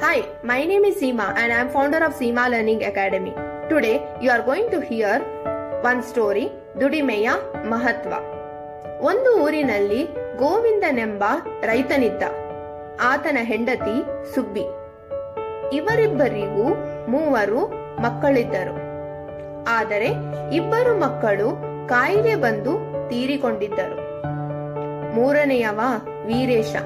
Hi, my name is Seema and I am founder of Seema Learning Academy. Today you are going to hear one story ದುಡಿಮೆಯ ಮಹತ್ವ ಒಂದು ಊರಿನಲ್ಲಿ ಗೋವಿಂದನೆಂಬ ರೈತನಿದ್ದ. ಆತನ ಹೆಂಡತಿ ಸುಬ್ಬಿ. ಇವರಿಬ್ಬರಿಗೂ ಮೂವರು ಮಕ್ಕಳಿದ್ದರು. ಆದರೆ ಇಬ್ಬರು ಮಕ್ಕಳು ಕಾಯಿಲೆ ಬಂದು ತೀರಿಕೊಂಡಿದ್ದರು. ಮೂರನೆಯವ ವೀರೇಶ.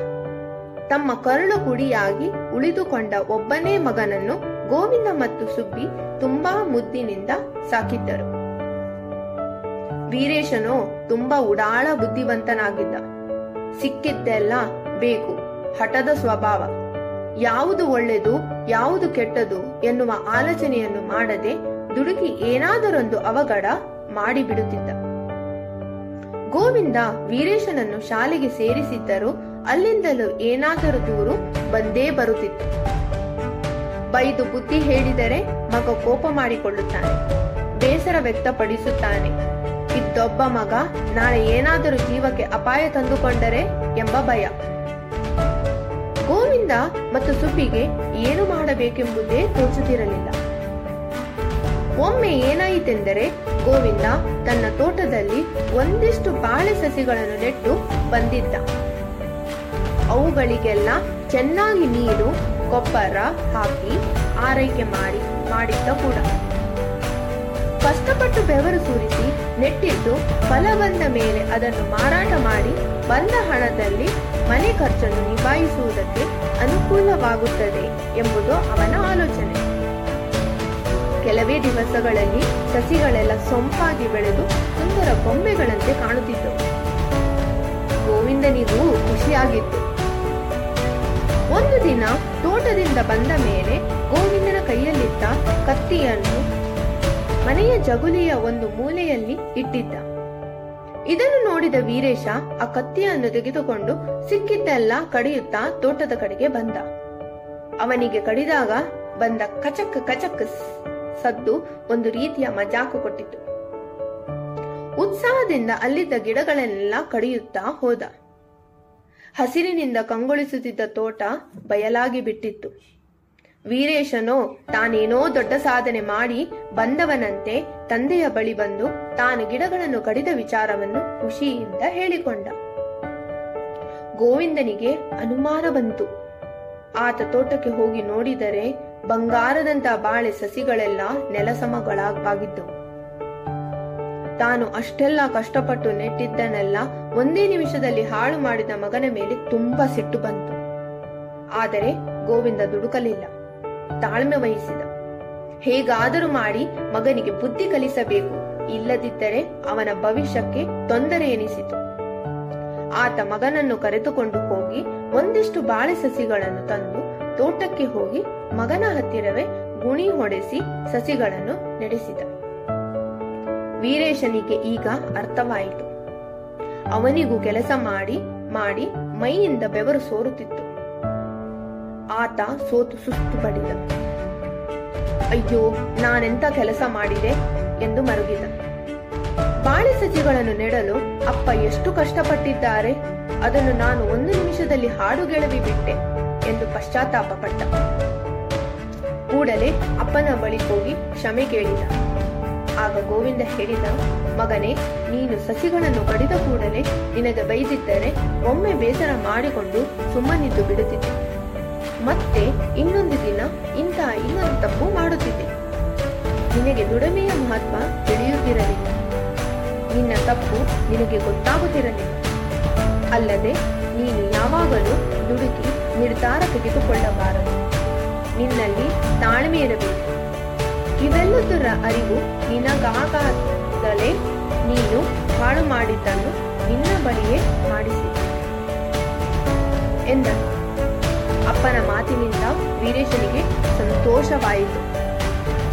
ತಮ್ಮ ಕರುಳು ಕುಡಿಯಾಗಿ ಉಳಿದುಕೊಂಡ ಒಬ್ಬನೇ ಮಗನನ್ನು ಗೋವಿಂದ ಮತ್ತು ಸುಬ್ಬಿ ತುಂಬಾ ಮುದ್ದಿನಿಂದ ಸಾಕಿದ್ದರು. ವೀರೇಶನು ತುಂಬಾ ಉಡಾಳ ಬುದ್ಧಿವಂತನಾಗಿದ್ದ. ಸಿಕ್ಕಿದ್ದೆಲ್ಲ ಬೇಕು, ಹಠದ ಸ್ವಭಾವ. ಯಾವುದು ಒಳ್ಳೆದು, ಯಾವುದು ಕೆಟ್ಟದು ಎನ್ನುವ ಆಲೋಚನೆಯನ್ನು ಮಾಡದೆ ದುಡುಕಿ ಏನಾದರೊಂದು ಅವಘಡ ಮಾಡಿಬಿಡುತ್ತಿದ್ದ. ಗೋವಿಂದ ವೀರೇಶನನ್ನು ಶಾಲೆಗೆ ಸೇರಿಸಿದ್ದರೂ ಅಲ್ಲಿಂದಲೂ ಏನಾದರೂ ದೂರು ಬಂದೇ ಬರುತ್ತಿತ್ತು. ಬೈದು ಬುದ್ಧಿ ಹೇಳಿದರೆ ಮಗ ಕೋಪ ಮಾಡಿಕೊಳ್ಳುತ್ತಾನೆ, ಬೇಸರ ವ್ಯಕ್ತಪಡಿಸುತ್ತಾನೆ. ಇದ್ದೊಬ್ಬ ಮಗ ನಾಳೆ ಏನಾದರೂ ಜೀವಕ್ಕೆ ಅಪಾಯ ತಂದುಕೊಂಡರೆ ಎಂಬ ಭಯ. ಗೋವಿಂದ ಮತ್ತು ಸುಬ್ಬಿಗೆ ಏನು ಮಾಡಬೇಕೆಂಬುದೇ ತೋಚುತ್ತಿರಲಿಲ್ಲ. ಒಮ್ಮೆ ಏನಾಯಿತೆಂದರೆ ಗೋವಿಂದ ತನ್ನ ತೋಟದಲ್ಲಿ ಒಂದಿಷ್ಟು ಬಾಳೆ ಸಸಿಗಳನ್ನು ನೆಟ್ಟು ಬಂದಿದ್ದ. ಅವುಗಳಿಗೆಲ್ಲ ಚೆನ್ನಾಗಿ ನೀರು, ಗೊಬ್ಬರ ಹಾಕಿ ಆರೈಕೆ ಮಾಡಿ, ಮಾಡಿದ್ದ ಕೂಡ. ಕಷ್ಟಪಟ್ಟು ಬೆವರು ಸುರಿಸಿ ನೆಟ್ಟಿದ್ದು ಫಲ ಬಂದ ಮೇಲೆ ಅದನ್ನು ಮಾರಾಟ ಮಾಡಿ ಬಂದ ಹಣದಲ್ಲಿ ಮನೆ ಖರ್ಚನ್ನು ನಿಭಾಯಿಸುವುದಕ್ಕೆ ಅನುಕೂಲವಾಗುತ್ತದೆ ಎಂಬುದು ಅವನ ಆಲೋಚನೆ. ಕೆಲವೇ ದಿವಸಗಳಲ್ಲಿ ಸಸಿಗಳೆಲ್ಲ ಸೊಂಪಾಗಿ ಬೆಳೆದು ಸುಂದರ ಗೊಂಬೆಗಳಂತೆ ಕಾಣುತ್ತಿದ್ದವು. ಗೋವಿಂದನಿಗೂ ಖುಷಿಯಾಗಿತ್ತು ಒಂದು ದಿನ ತೋಟದಿಂದ ಬಂದ ಮೇಲೆ ಗೋವಿಂದನ ಕೈಯಲ್ಲಿದ್ದ ಕತ್ತಿಯನ್ನು ಮನೆಯ ಜಗುಲಿಯ ಒಂದು ಮೂಲೆಯಲ್ಲಿ ಇಟ್ಟಿದ್ದ. ಇದನ್ನು ನೋಡಿದ ವೀರೇಶ ಆ ಕತ್ತಿಯನ್ನು ತೆಗೆದುಕೊಂಡು ಸಿಕ್ಕಿದ್ದೆಲ್ಲ ಕಡಿಯುತ್ತಾ ತೋಟದ ಕಡೆಗೆ ಬಂದ. ಅವನಿಗೆ ಕಡಿದಾಗ ಬಂದ ಕಚಕ್ ಕಚಕ್ ಸದ್ದು ಒಂದು ರೀತಿಯ ಮಜಾಕು ಕೊಟ್ಟಿತು ಉತ್ಸಾಹದಿಂದ ಅಲ್ಲಿದ್ದ ಗಿಡಗಳನ್ನೆಲ್ಲ ಕಡಿಯುತ್ತಾ ಹೋದ. ಹಸಿರಿನಿಂದ ಕಂಗೊಳಿಸುತ್ತಿದ್ದ ತೋಟ ಬಯಲಾಗಿ ಬಿಟ್ಟಿತ್ತು. ವೀರೇಶನೋ, ತಾನೇನೋ ದೊಡ್ಡ ಸಾಧನೆ ಮಾಡಿ ಬಂದವನಂತೆ ತಂದೆಯ ಬಳಿ ಬಂದು ತಾನು ಗಿಡಗಳನ್ನು ಕಡಿದ ವಿಚಾರವನ್ನು ಖುಷಿಯಿಂದ ಹೇಳಿಕೊಂಡ. ಗೋವಿಂದನಿಗೆ ಅನುಮಾನ ಬಂತು. ಆತ ತೋಟಕ್ಕೆ ಹೋಗಿ ನೋಡಿದರೆ ಬಂಗಾರದಂತ ಬಾಳೆ ಸಸಿಗಳೆಲ್ಲ ನೆಲಸಮಗಳಾಗಿದ್ದವು. ತಾನು ಅಷ್ಟೆಲ್ಲ ಕಷ್ಟಪಟ್ಟು ನೆಟ್ಟಿದ್ದನೆಲ್ಲ ಒಂದೇ ನಿಮಿಷದಲ್ಲಿ ಹಾಳು ಮಾಡಿದ ಮಗನ ಮೇಲೆ ತುಂಬಾ ಸಿಟ್ಟು ಬಂತು. ಆದರೆ ಗೋವಿಂದ ದುಡುಕಲಿಲ್ಲ. ತಾಳ್ಮೆ ವಹಿಸಿದ. ಹೇಗಾದರೂ ಮಾಡಿ ಮಗನಿಗೆ ಬುದ್ಧಿ ಕಲಿಸಬೇಕು. ಇಲ್ಲದಿದ್ದರೆ ಅವನ ಭವಿಷ್ಯಕ್ಕೆ ತೊಂದರೆ ಎನಿಸಿತು. ಆತ ಮಗನನ್ನು ಕರೆದುಕೊಂಡು ಹೋಗಿ ಒಂದಿಷ್ಟು ಬಾಳೆ ಸಸಿಗಳನ್ನು ತಂದು ತೋಟಕ್ಕೆ ಹೋಗಿ ಮಗನ ಹತ್ತಿರವೇ ಗುಣಿ ಹೊಡೆಸಿ ಸಸಿಗಳನ್ನು ನಡೆಸಿದ. ವೀರೇಶನಿಗೆ ಈಗ ಅರ್ಥವಾಯಿತು. ಅವನಿಗೂ ಕೆಲಸ ಮಾಡಿ ಮಾಡಿ ಮೈಯಿಂದ ಬೆವರು ಸೋರುತ್ತಿತ್ತು. ಆತ ಸೋತು ಸುಸ್ತು ಪಡಿದ. ಅಯ್ಯೋ, ನಾನೆಂತ ಕೆಲಸ ಮಾಡಿದೆ ಎಂದು ಮರುಗಿದ. ಬಾಳೆ ಸಸಿಗಳನ್ನು ನೆಡಲು ಅಪ್ಪ ಎಷ್ಟು ಕಷ್ಟಪಟ್ಟಿದ್ದಾರೆ, ಅದನ್ನು ನಾನು ಒಂದು ನಿಮಿಷದಲ್ಲಿ ಹಾಡುಗೆಳವಿ ಬಿಟ್ಟೆ ಎಂದು ಪಶ್ಚಾತ್ತಾಪ ಪಟ್ಟ. ಕೂಡಲೇ ಅಪ್ಪನ ಬಳಿ ಹೋಗಿ ಕ್ಷಮೆ ಕೇಳಿದ. ಆಗ ಗೋವಿಂದ ಹೇಳಿದ, ಮಗನೇ, ನೀನು ಸಸಿಗಳನ್ನು ಕಡಿದ ಕೂಡಲೇ ನಿನಗೆ ಬೈದಿದ್ದರೆ ಒಮ್ಮೆ ಬೇಸರ ಮಾಡಿಕೊಂಡು ಸುಮ್ಮನಿದ್ದು ಬಿಡುತ್ತಿದ್ದೆ. ಮತ್ತೆ ಇನ್ನೊಂದು ದಿನ ಇಂತಹ ಇನ್ನೊಂದು ತಪ್ಪು ಮಾಡುತ್ತಿದ್ದೆ. ನಿನಗೆ ದುಡಿಮೆಯ ಮಹತ್ವ ತಿಳಿಯುತ್ತಿರಲಿಲ್ಲ. ನಿನ್ನ ತಪ್ಪು ನಿನಗೆ ಗೊತ್ತಾಗುತ್ತಿರಲಿಲ್ಲ. ಅಲ್ಲದೆ ನೀನು ಯಾವಾಗಲೂ ದುಡುಕಿ ನಿರ್ಧಾರ ತೆಗೆದುಕೊಳ್ಳಬಾರದು. ನಿನ್ನಲ್ಲಿ ತಾಳ್ಮೆ ಇರಬೇಕು. ಇವೆಲ್ಲದರ ಅರಿವು ನಿನಗಾಗಲೇ ನೀನು ಹಾಳು ಮಾಡಿದ್ದನ್ನು ನಿನ್ನ ಬಳಿಯೇ ಮಾಡಿಸಿ ಎಂದ. ಅಪ್ಪನ ಮಾತಿನಿಂದ ವೀರೇಶನಿಗೆ ಸಂತೋಷವಾಯಿತು.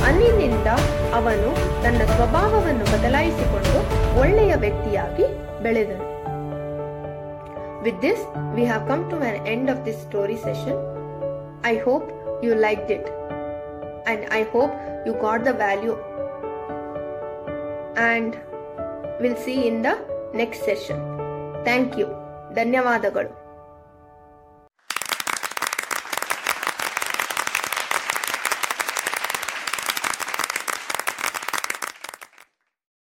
ಅಂದಿನಿಂದ ಅವನು ತನ್ನ ಸ್ವಭಾವವನ್ನು ಬದಲಾಯಿಸಿಕೊಂಡು ಒಳ್ಳೆಯ ವ್ಯಕ್ತಿಯಾಗಿ ಬೆಳೆದನು. With this we have come to end of this story session I hope you like it and I hope you got the value and will see in the next session thank you ಧನ್ಯವಾದಗಳು